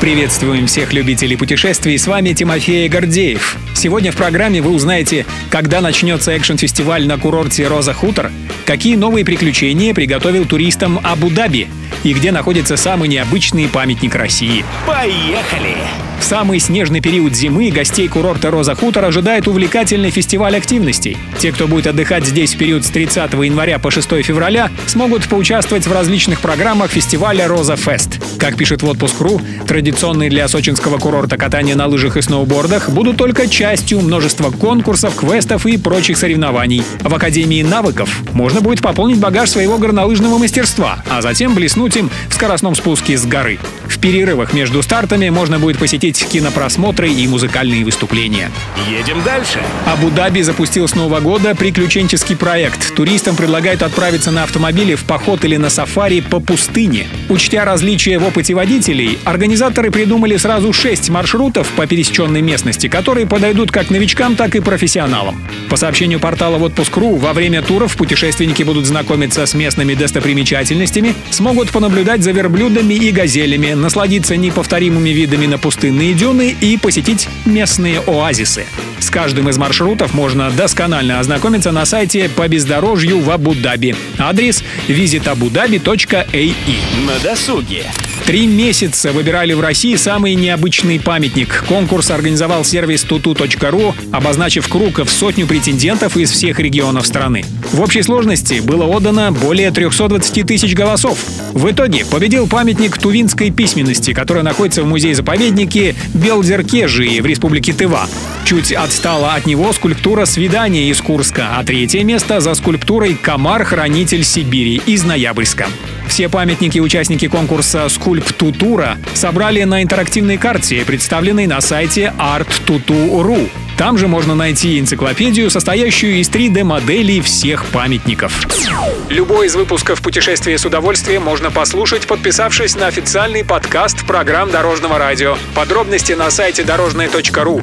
Приветствуем всех любителей путешествий, с вами Тимофей Гордеев. Сегодня в программе вы узнаете, когда начнется экшн-фестиваль на курорте Роза Хутор, какие новые приключения приготовил туристам Абу-Даби и где находится самый необычный памятник России. Поехали! В самый снежный период зимы гостей курорта Роза Хутор ожидает увлекательный фестиваль активностей. Те, кто будет отдыхать здесь в период с 30 января по 6 февраля, смогут поучаствовать в различных программах фестиваля Роза Фест. Как пишет в отпуск.ру, традиционные для сочинского курорта катания на лыжах и сноубордах будут только частью множества конкурсов, квестов и прочих соревнований. В Академии навыков можно будет пополнить багаж своего горнолыжного мастерства, а затем блеснуть им в скоростном спуске с горы. В перерывах между стартами можно будет посетить кинопросмотры и музыкальные выступления. Едем дальше. Абу-Даби запустил с Нового года приключенческий проект. Туристам предлагают отправиться на автомобиле в поход или на сафари по пустыне. Учтя различия в опыте водителей, организаторы придумали сразу шесть маршрутов по пересеченной местности, которые подойдут как новичкам, так и профессионалам. По сообщению портала в отпуск.ру, во время туров путешественники будут знакомиться с местными достопримечательностями, смогут понаблюдать за верблюдами и газелями, насладиться неповторимыми видами на пустынные дюны и посетить местные оазисы. С каждым из маршрутов можно досконально ознакомиться на сайте по бездорожью в Абу-Даби. Адрес visitabudabi.ae. На досуге. Три месяца выбирали в России самый необычный памятник. Конкурс организовал сервис tutu.ru, обозначив круг в сотню претендентов из всех регионов страны. В общей сложности было отдано более 320 тысяч голосов. В итоге победил памятник тувинской письменности, который находится в музее-заповеднике Белдеркежии в республике Тыва. Чуть отстала от него скульптура «Свидание» из Курска, а третье место за скульптурой «Комар-хранитель Сибири» из Ноябрьска. Все памятники участники конкурса «Скульптутура» собрали на интерактивной карте, представленной на сайте art.tutu.ru. Там же можно найти энциклопедию, состоящую из 3D-моделей всех памятников. Любой из выпусков «Путешествие с удовольствием» можно послушать, подписавшись на официальный подкаст программ Дорожного радио. Подробности на сайте дорожное.ру.